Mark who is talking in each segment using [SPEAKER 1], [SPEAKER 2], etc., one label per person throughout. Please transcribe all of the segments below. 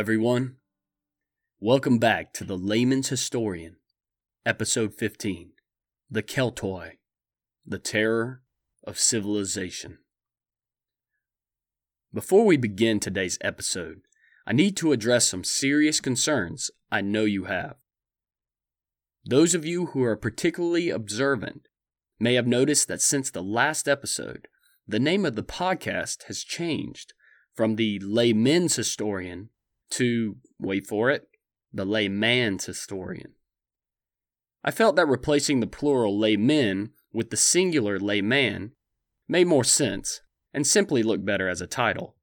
[SPEAKER 1] Everyone. Welcome back to The Layman's Historian, Episode 15 The Keltoi, the Terror of Civilization. Before we begin today's episode, I need to address some serious concerns I know you have. Those of you who are particularly observant may have noticed that since the last episode, the name of the podcast has changed from the laymen's historian to, wait for it, the layman's historian. I felt that replacing the plural laymen with the singular layman made more sense and simply looked better as a title.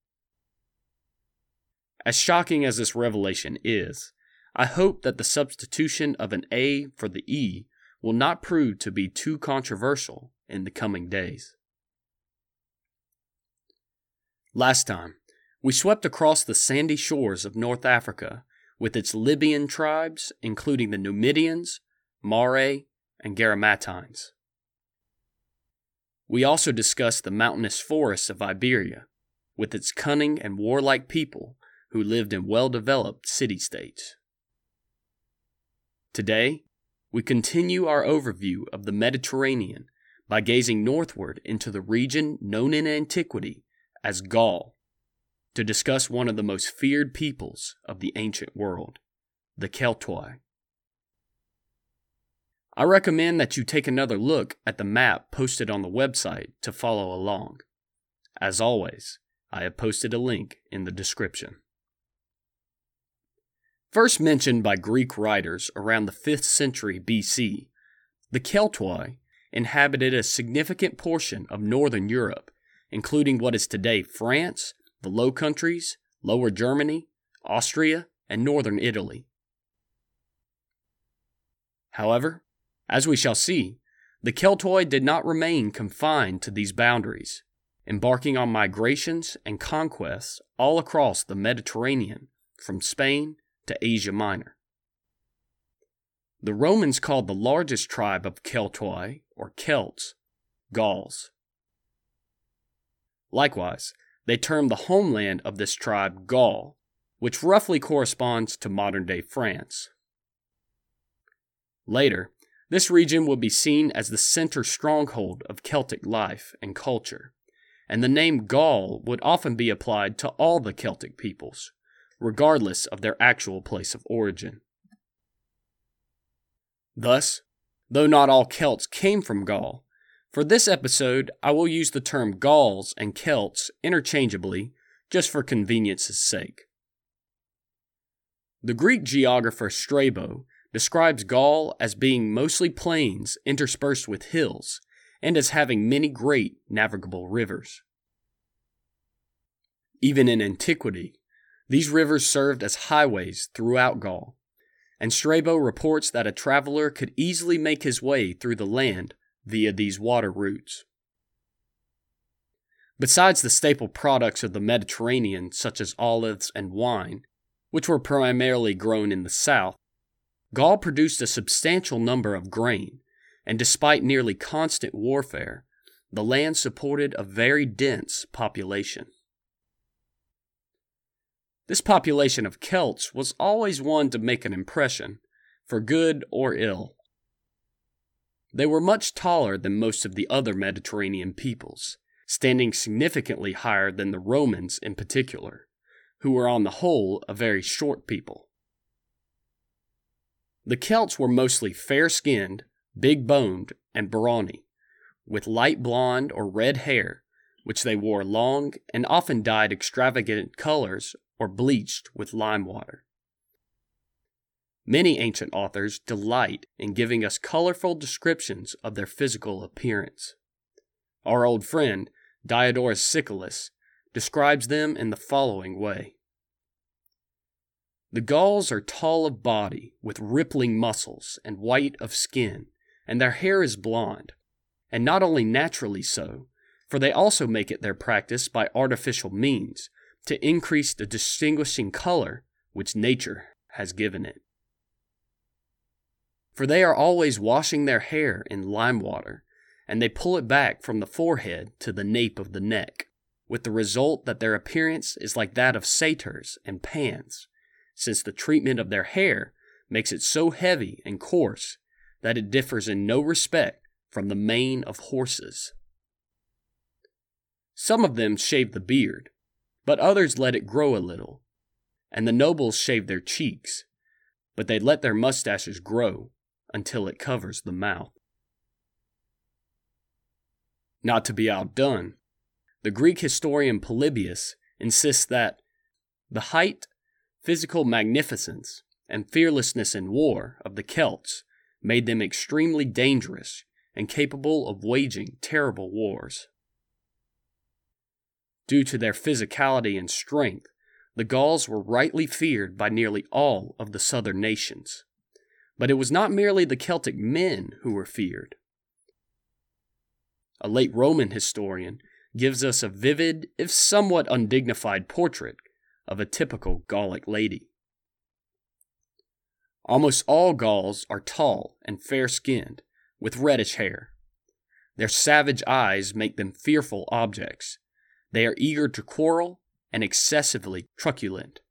[SPEAKER 1] As shocking as this revelation is, I hope that the substitution of an A for the E will not prove to be too controversial in the coming days. Last time, we swept across the sandy shores of North Africa with its Libyan tribes, including the Numidians, Mauri, and Garamantes. We also discussed the mountainous forests of Iberia, with its cunning and warlike people who lived in well developed city states. Today, we continue our overview of the Mediterranean by gazing northward into the region known in antiquity as Gaul to discuss one of the most feared peoples of the ancient world, the Keltoi. I recommend that you take another look at the map posted on the website to follow along. As always, I have posted a link in the description. First mentioned by Greek writers around the 5th century BC, the Keltoi inhabited a significant portion of northern Europe, including what is today France the Low Countries, Lower Germany, Austria, and northern Italy. However, as we shall see, the Keltoi did not remain confined to these boundaries, embarking on migrations and conquests all across the Mediterranean from Spain to Asia Minor. The Romans called the largest tribe of Keltoi, or Celts, Gauls. Likewise, they termed the homeland of this tribe Gaul, which roughly corresponds to modern day France. Later, this region would be seen as the center stronghold of Celtic life and culture, and the name Gaul would often be applied to all the Celtic peoples, regardless of their actual place of origin. Thus, though not all Celts came from Gaul, for this episode, I will use the term Gauls and Celts interchangeably, just for convenience's sake. The Greek geographer Strabo describes Gaul as being mostly plains interspersed with hills, and as having many great navigable rivers. Even in antiquity, these rivers served as highways throughout Gaul, and Strabo reports that a traveler could easily make his way through the land via these water routes. Besides the staple products of the Mediterranean, such as olives and wine, which were primarily grown in the south, Gaul produced a substantial number of grain, and despite nearly constant warfare, the land supported a very dense population. This population of Celts was always one to make an impression, for good or ill. They were much taller than most of the other Mediterranean peoples, standing significantly higher than the Romans in particular, who were on the whole a very short people. The Celts were mostly fair skinned, big boned, and brawny, with light blonde or red hair, which they wore long and often dyed extravagant colors or bleached with lime water. Many ancient authors delight in giving us colorful descriptions of their physical appearance. Our old friend, Diodorus Siculus, describes them in the following way. The Gauls are tall of body, with rippling muscles, and white of skin, and their hair is blonde, and not only naturally so, for they also make it their practice by artificial means to increase the distinguishing color which nature has given it for they are always washing their hair in lime water, and they pull it back from the forehead to the nape of the neck, with the result that their appearance is like that of satyrs and pans, since the treatment of their hair makes it so heavy and coarse that it differs in no respect from the mane of horses. Some of them shave the beard, but others let it grow a little, and the nobles shave their cheeks, but they let their mustaches grow until it covers the mouth. Not to be outdone, the Greek historian Polybius insists that the height, physical magnificence, and fearlessness in war of the Celts made them extremely dangerous and capable of waging terrible wars. Due to their physicality and strength, the Gauls were rightly feared by nearly all of the southern nations. But it was not merely the Celtic men who were feared. A late Roman historian gives us a vivid, if somewhat undignified, portrait of a typical Gallic lady. Almost all Gauls are tall and fair skinned, with reddish hair. Their savage eyes make them fearful objects. They are eager to quarrel and excessively truculent.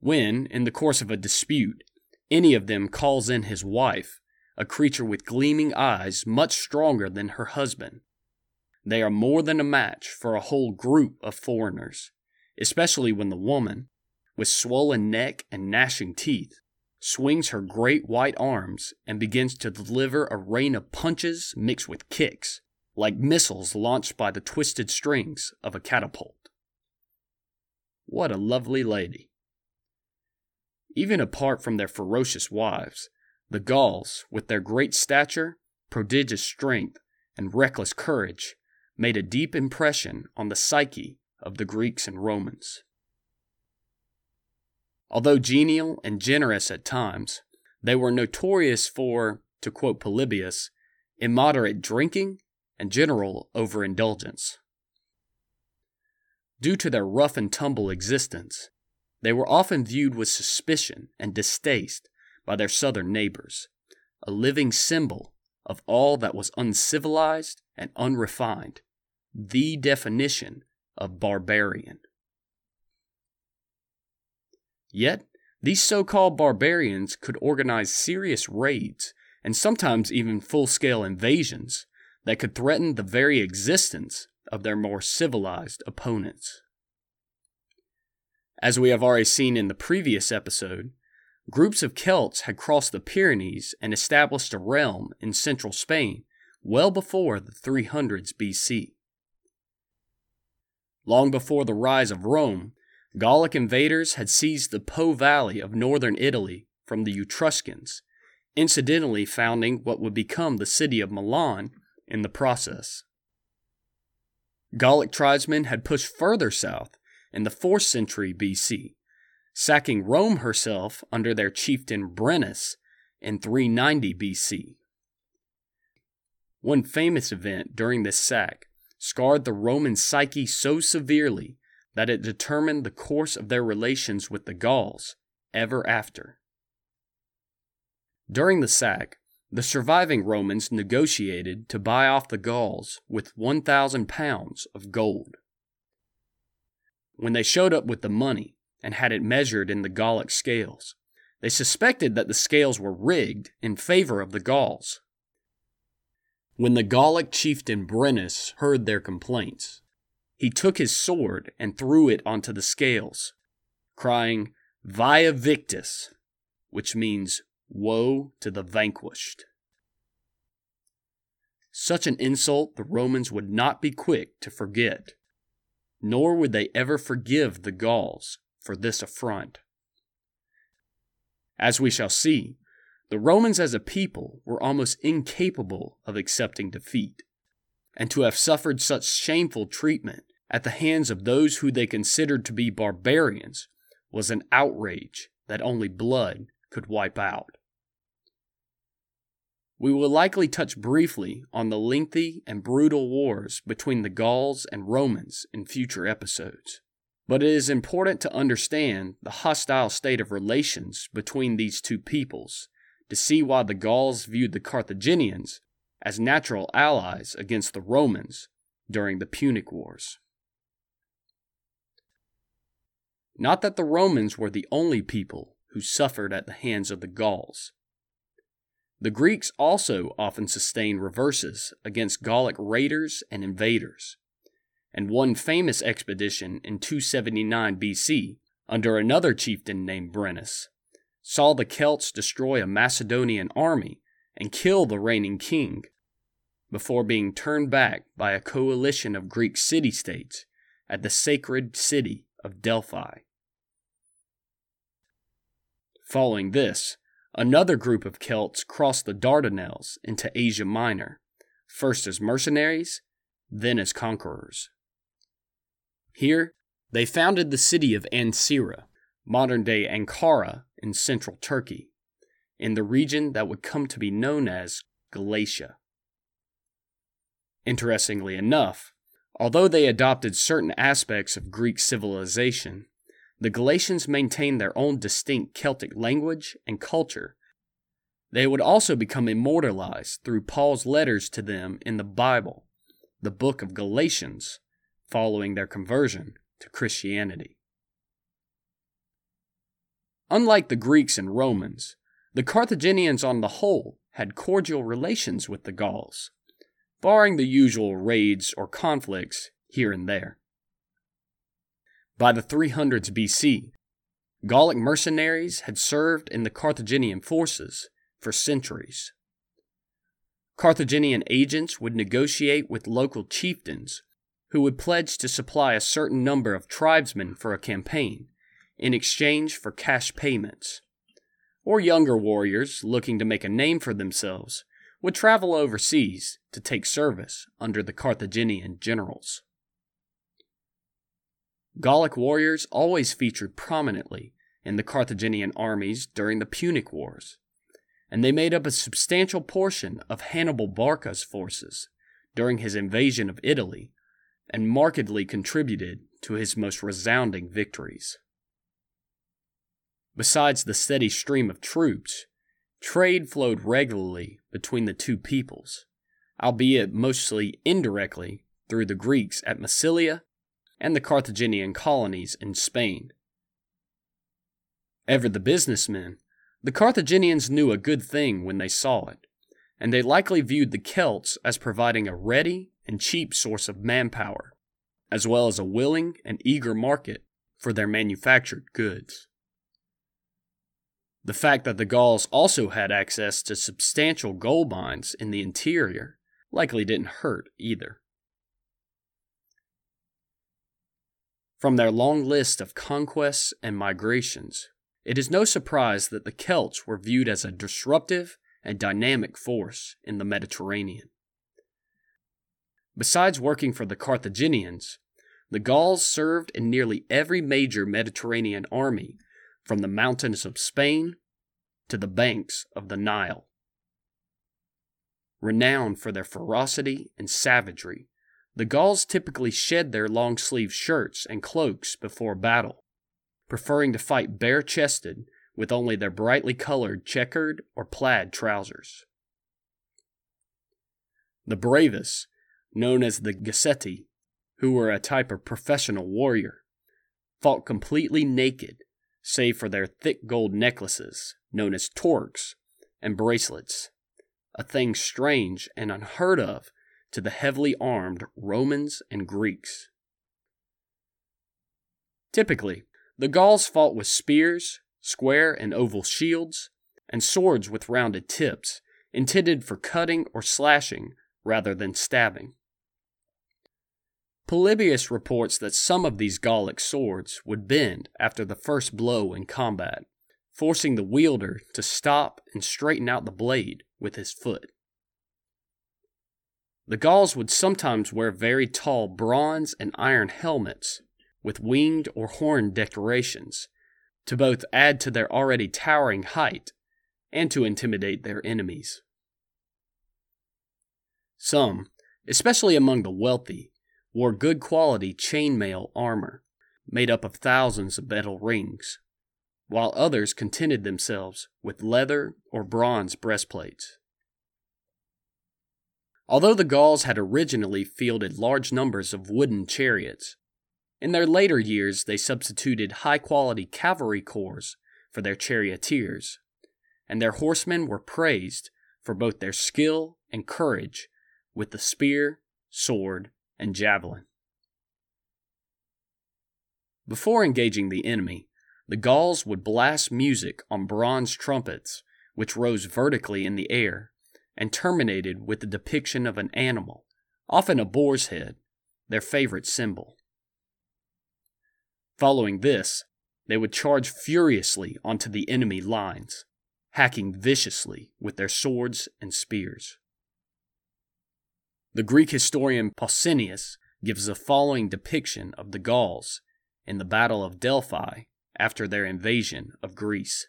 [SPEAKER 1] When, in the course of a dispute, any of them calls in his wife, a creature with gleaming eyes much stronger than her husband, they are more than a match for a whole group of foreigners, especially when the woman, with swollen neck and gnashing teeth, swings her great white arms and begins to deliver a rain of punches mixed with kicks, like missiles launched by the twisted strings of a catapult. What a lovely lady! Even apart from their ferocious wives, the Gauls, with their great stature, prodigious strength, and reckless courage, made a deep impression on the psyche of the Greeks and Romans. Although genial and generous at times, they were notorious for, to quote Polybius, immoderate drinking and general overindulgence. Due to their rough and tumble existence, they were often viewed with suspicion and distaste by their southern neighbors, a living symbol of all that was uncivilized and unrefined, the definition of barbarian. Yet, these so called barbarians could organize serious raids and sometimes even full scale invasions that could threaten the very existence of their more civilized opponents. As we have already seen in the previous episode, groups of Celts had crossed the Pyrenees and established a realm in central Spain well before the 300s BC. Long before the rise of Rome, Gallic invaders had seized the Po Valley of northern Italy from the Etruscans, incidentally founding what would become the city of Milan in the process. Gallic tribesmen had pushed further south in the 4th century BC, sacking Rome herself under their chieftain Brennus in 390 BC. One famous event during this sack scarred the Roman psyche so severely that it determined the course of their relations with the Gauls ever after. During the sack, the surviving Romans negotiated to buy off the Gauls with 1,000 pounds of gold. When they showed up with the money and had it measured in the Gallic scales, they suspected that the scales were rigged in favor of the Gauls. When the Gallic chieftain Brennus heard their complaints, he took his sword and threw it onto the scales, crying, Vae Victis, which means Woe to the vanquished. Such an insult the Romans would not be quick to forget, nor would they ever forgive the Gauls for this affront. As we shall see, the Romans as a people were almost incapable of accepting defeat, and to have suffered such shameful treatment at the hands of those who they considered to be barbarians was an outrage that only blood could wipe out. We will likely touch briefly on the lengthy and brutal wars between the Gauls and Romans in future episodes. But it is important to understand the hostile state of relations between these two peoples to see why the Gauls viewed the Carthaginians as natural allies against the Romans during the Punic Wars. Not that the Romans were the only people who suffered at the hands of the Gauls. The Greeks also often sustained reverses against Gallic raiders and invaders, and one famous expedition in 279 BC, under another chieftain named Brennus, saw the Celts destroy a Macedonian army and kill the reigning king, before being turned back by a coalition of Greek city states at the sacred city of Delphi. Following this, another group of Celts crossed the Dardanelles into Asia Minor, first as mercenaries, then as conquerors. Here, they founded the city of Ancyra, modern day Ankara in central Turkey, in the region that would come to be known as Galatia. Interestingly enough, although they adopted certain aspects of Greek civilization, the Galatians maintained their own distinct Celtic language and culture. They would also become immortalized through Paul's letters to them in the Bible, the book of Galatians, following their conversion to Christianity. Unlike the Greeks and Romans, the Carthaginians on the whole had cordial relations with the Gauls, barring the usual raids or conflicts here and there. By the 300s BC, Gallic mercenaries had served in the Carthaginian forces for centuries. Carthaginian agents would negotiate with local chieftains who would pledge to supply a certain number of tribesmen for a campaign in exchange for cash payments. Or younger warriors looking to make a name for themselves would travel overseas to take service under the Carthaginian generals. Gallic warriors always featured prominently in the Carthaginian armies during the Punic Wars, and they made up a substantial portion of Hannibal Barca's forces during his invasion of Italy and markedly contributed to his most resounding victories. Besides the steady stream of troops, trade flowed regularly between the two peoples, albeit mostly indirectly through the Greeks at Massilia and the Carthaginian colonies in Spain. Ever the businessmen, the Carthaginians knew a good thing when they saw it, and they likely viewed the Celts as providing a ready and cheap source of manpower, as well as a willing and eager market for their manufactured goods. The fact that the Gauls also had access to substantial gold mines in the interior likely didn't hurt either. From their long list of conquests and migrations, it is no surprise that the Celts were viewed as a disruptive and dynamic force in the Mediterranean. Besides working for the Carthaginians, the Gauls served in nearly every major Mediterranean army, from the mountains of Spain to the banks of the Nile. Renowned for their ferocity and savagery, the Gauls typically shed their long sleeved shirts and cloaks before battle, preferring to fight bare chested with only their brightly colored checkered or plaid trousers. The bravest known as the Gaesatae, who were a type of professional warrior, fought completely naked, save for their thick gold necklaces, known as torques, and bracelets, a thing strange and unheard of to the heavily armed Romans and Greeks. Typically, the Gauls fought with spears, square and oval shields, and swords with rounded tips, intended for cutting or slashing rather than stabbing. Polybius reports that some of these Gallic swords would bend after the first blow in combat, forcing the wielder to stop and straighten out the blade with his foot. The Gauls would sometimes wear very tall bronze and iron helmets with winged or horned decorations to both add to their already towering height and to intimidate their enemies. Some, especially among the wealthy, wore good quality chainmail armor, made up of thousands of metal rings, while others contented themselves with leather or bronze breastplates. Although the Gauls had originally fielded large numbers of wooden chariots, in their later years they substituted high quality cavalry corps for their charioteers, and their horsemen were praised for both their skill and courage with the spear, sword, and javelin. Before engaging the enemy, the Gauls would blast music on bronze trumpets, which rose vertically in the air and terminated with the depiction of an animal, often a boar's head, their favorite symbol. Following this, they would charge furiously onto the enemy lines, hacking viciously with their swords and spears. The Greek historian Pausanias gives the following depiction of the Gauls in the Battle of Delphi after their invasion of Greece.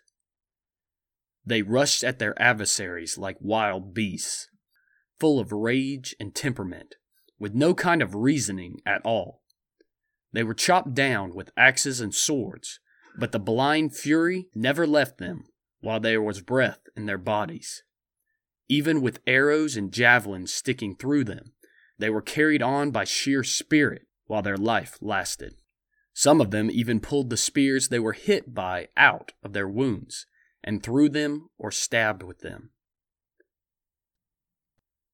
[SPEAKER 1] They rushed at their adversaries like wild beasts, full of rage and temperament, with no kind of reasoning at all. They were chopped down with axes and swords, but the blind fury never left them while there was breath in their bodies. Even with arrows and javelins sticking through them, they were carried on by sheer spirit while their life lasted. Some of them even pulled the spears they were hit by out of their wounds and threw them or stabbed with them.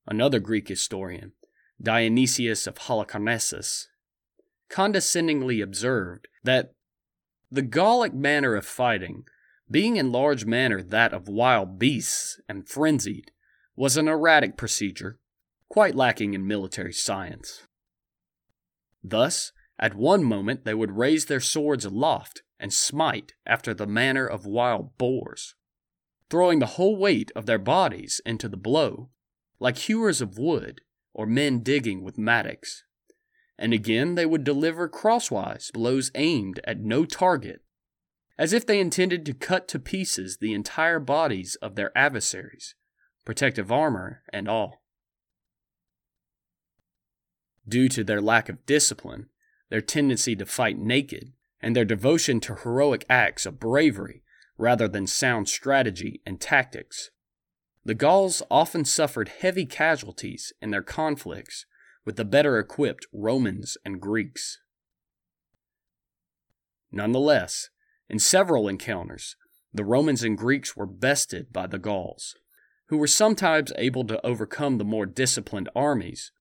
[SPEAKER 1] Another Greek historian, Dionysius of Halicarnassus, condescendingly observed that the Gallic manner of fighting, being in large manner that of wild beasts and frenzied, was an erratic procedure, quite lacking in military science. Thus, at one moment they would raise their swords aloft and smite after the manner of wild boars, throwing the whole weight of their bodies into the blow, like hewers of wood or men digging with mattocks. And again they would deliver crosswise blows aimed at no target, as if they intended to cut to pieces the entire bodies of their adversaries, protective armor and all. Due to their lack of discipline, their tendency to fight naked, and their devotion to heroic acts of bravery rather than sound strategy and tactics. The Gauls often suffered heavy casualties in their conflicts with the better equipped Romans and Greeks. Nonetheless, in several encounters, the Romans and Greeks were bested by the Gauls, who were sometimes able to overcome the more disciplined armies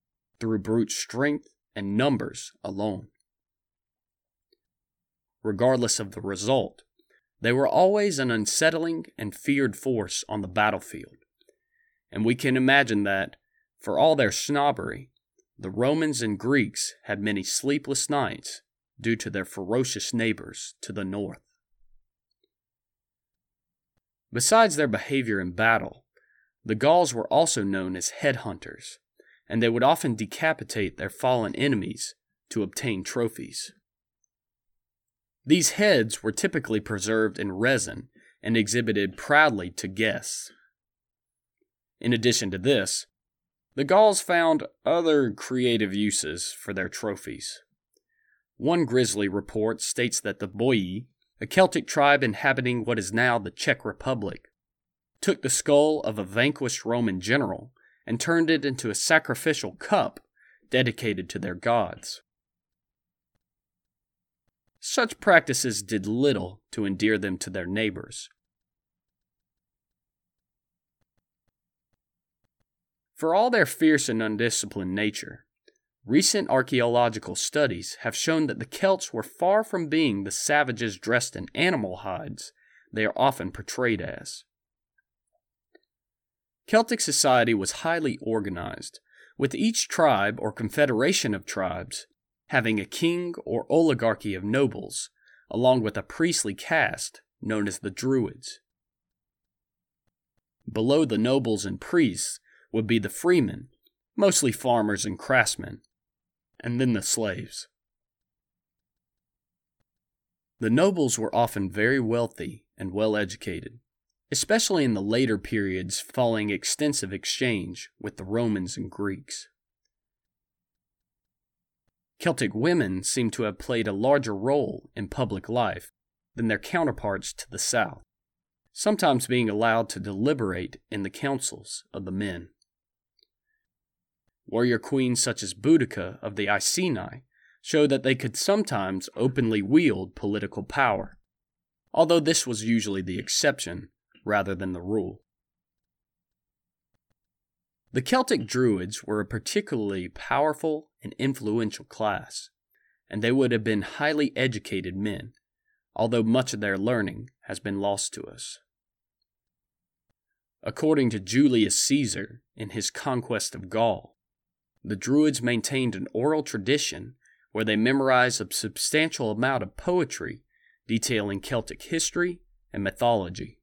[SPEAKER 1] through brute strength and numbers alone regardless of the result. They were always an unsettling and feared force on the battlefield. And we can imagine that, for all their snobbery, the Romans and Greeks had many sleepless nights due to their ferocious neighbors to the north. Besides their behavior in battle, the Gauls were also known as headhunters, and they would often decapitate their fallen enemies to obtain trophies. These heads were typically preserved in resin and exhibited proudly to guests. In addition to this, the Gauls found other creative uses for their trophies. One grisly report states that the Boii, a Celtic tribe inhabiting what is now the Czech Republic, took the skull of a vanquished Roman general and turned it into a sacrificial cup dedicated to their gods. Such practices did little to endear them to their neighbors. For all their fierce and undisciplined nature, recent archaeological studies have shown that the Celts were far from being the savages dressed in animal hides they are often portrayed as. Celtic society was highly organized, with each tribe or confederation of tribes having a king or oligarchy of nobles, along with a priestly caste known as the Druids. Below the nobles and priests would be the freemen, mostly farmers and craftsmen, and then the slaves. The nobles were often very wealthy and well educated, especially in the later periods following extensive exchange with the Romans and Greeks. Celtic women seem to have played a larger role in public life than their counterparts to the south, sometimes being allowed to deliberate in the councils of the men. warrior queens such as Boudica of the Iceni show that they could sometimes openly wield political power, although this was usually the exception rather than the rule. The Celtic Druids were a particularly powerful and influential class, and they would have been highly educated men, although much of their learning has been lost to us. According to Julius Caesar in his conquest of Gaul, the Druids maintained an oral tradition where they memorized a substantial amount of poetry detailing Celtic history and mythology.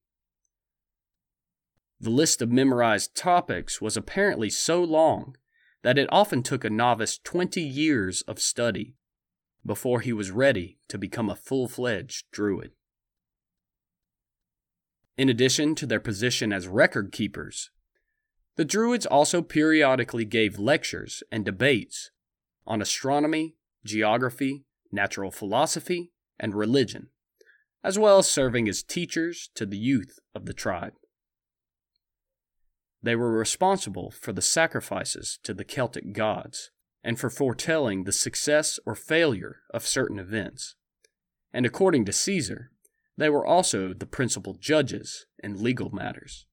[SPEAKER 1] The list of memorized topics was apparently so long that it often took a novice 20 years of study before he was ready to become a full fledged druid. In addition to their position as record keepers, the Druids also periodically gave lectures and debates on astronomy, geography, natural philosophy, and religion, as well as serving as teachers to the youth of the tribe. They were responsible for the sacrifices to the Celtic gods and for foretelling the success or failure of certain events. And according to Caesar, they were also the principal judges in legal matters.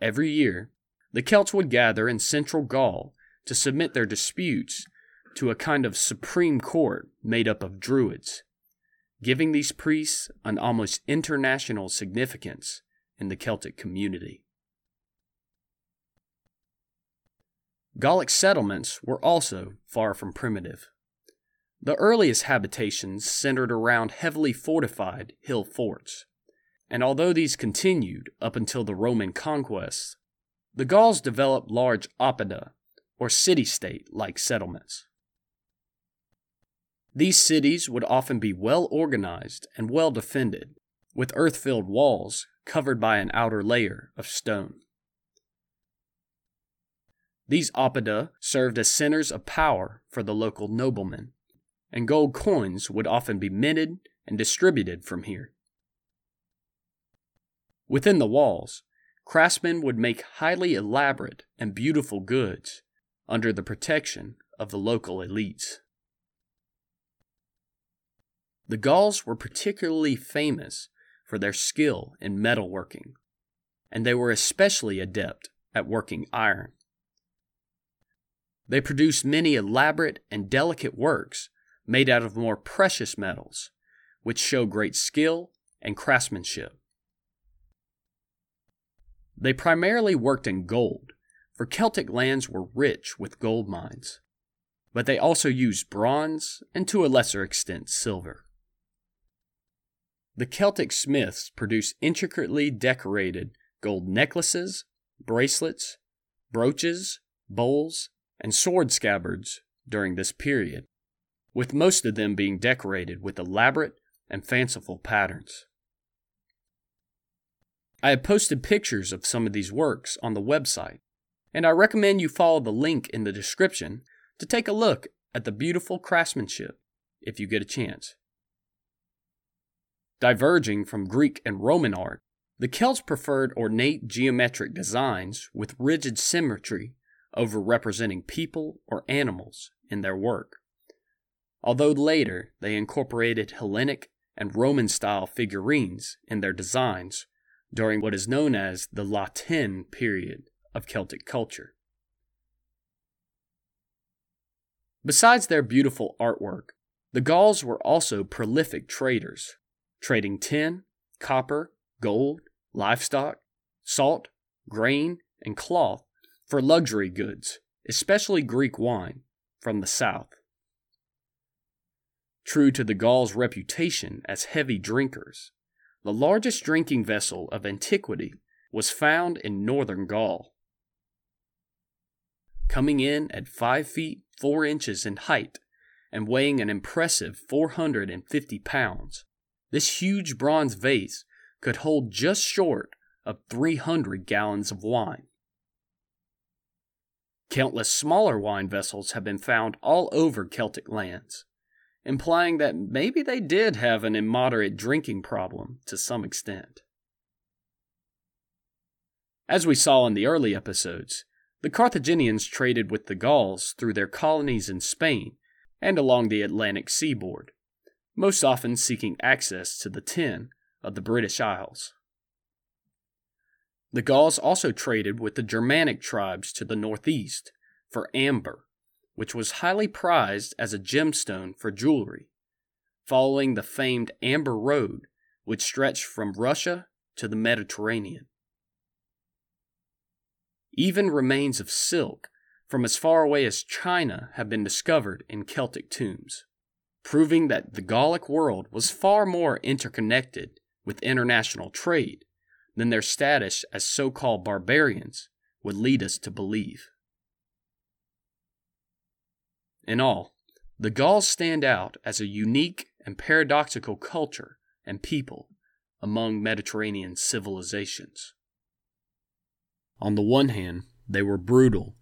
[SPEAKER 1] Every year, the Celts would gather in central Gaul to submit their disputes to a kind of supreme court made up of druids, giving these priests an almost international significance in the Celtic community. Gallic settlements were also far from primitive. The earliest habitations centered around heavily fortified hill forts, and although these continued up until the Roman conquests, the Gauls developed large oppida, or city state like settlements. These cities would often be well organized and well defended, with earth filled walls covered by an outer layer of stone. These oppida served as centers of power for the local noblemen, and gold coins would often be minted and distributed from here. Within the walls, craftsmen would make highly elaborate and beautiful goods under the protection of the local elites. The Gauls were particularly famous for their skill in metalworking, and they were especially adept at working iron. They produced many elaborate and delicate works made out of more precious metals, which show great skill and craftsmanship. They primarily worked in gold, for Celtic lands were rich with gold mines, but they also used bronze and to a lesser extent silver. The Celtic smiths produced intricately decorated gold necklaces, bracelets, brooches, bowls, and sword scabbards during this period, with most of them being decorated with elaborate and fanciful patterns. I have posted pictures of some of these works on the website, and I recommend you follow the link in the description to take a look at the beautiful craftsmanship if you get a chance. Diverging from Greek and Roman art, the Celts preferred ornate geometric designs with rigid symmetry over representing people or animals in their work. Although later they incorporated Hellenic and Roman style figurines in their designs during what is known as the La Tène period of Celtic culture. Besides their beautiful artwork, the Gauls were also prolific traders, trading tin, copper, gold, livestock, salt, grain, and cloth for luxury goods, especially Greek wine, from the south. True to the Gauls' reputation as heavy drinkers, the largest drinking vessel of antiquity was found in northern Gaul. Coming in at 5 feet 4 inches in height and weighing an impressive 450 pounds, this huge bronze vase could hold just short of 300 gallons of wine. Countless smaller wine vessels have been found all over Celtic lands, implying that maybe they did have an immoderate drinking problem to some extent. As we saw in the early episodes, The Carthaginians traded with the Gauls through their colonies in Spain and along the Atlantic seaboard, most often seeking access to the tin of the British Isles. The Gauls also traded with the Germanic tribes to the northeast for amber, which was highly prized as a gemstone for jewelry, following the famed Amber Road, which stretched from Russia to the Mediterranean. Even remains of silk from as far away as China have been discovered in Celtic tombs, proving that the Gallic world was far more interconnected with international trade than their status as so called barbarians would lead us to believe. In all, the Gauls stand out as a unique and paradoxical culture and people among Mediterranean civilizations. On the one hand, they were brutal,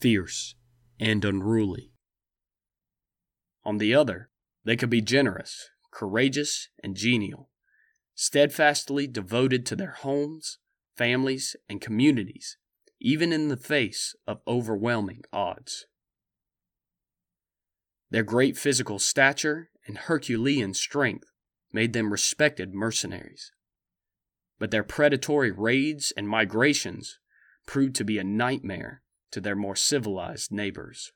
[SPEAKER 1] fierce, and unruly. On the other, they could be generous, courageous, and genial, steadfastly devoted to their homes, families, and communities, even in the face of overwhelming odds. Their great physical stature and Herculean strength made them respected mercenaries. But their predatory raids and migrations proved to be a nightmare to their more civilized neighbors.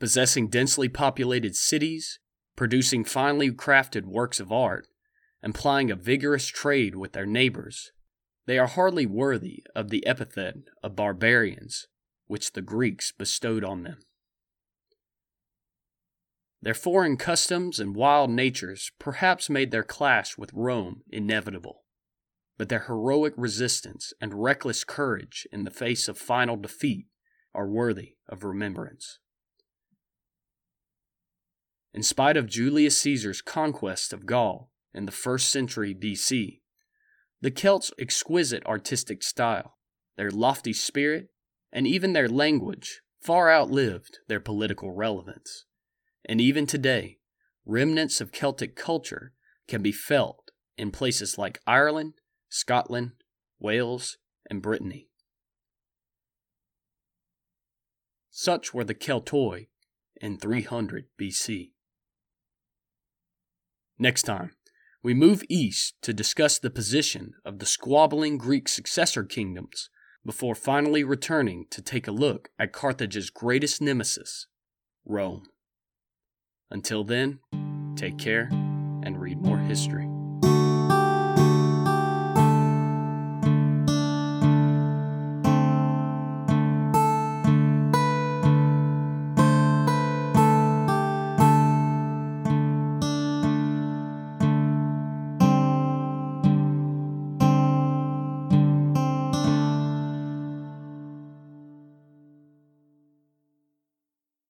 [SPEAKER 1] Possessing densely populated cities producing finely crafted works of art, and plying a vigorous trade with their neighbors, they are hardly worthy of the epithet of barbarians which the Greeks bestowed on them. Their foreign customs and wild natures perhaps made their clash with Rome inevitable, but their heroic resistance and reckless courage in the face of final defeat are worthy of remembrance. In spite of Julius Caesar's conquest of Gaul in the first century BC, the Celts' exquisite artistic style, their lofty spirit, and even their language far outlived their political relevance. And even today, remnants of Celtic culture can be felt in places like Ireland, Scotland, Wales, and Brittany. Such were the Keltoi in 300 BC. Next time, we move east to discuss the position of the squabbling Greek successor kingdoms before finally returning to take a look at Carthage's greatest nemesis, Rome. Until then, take care and read more history.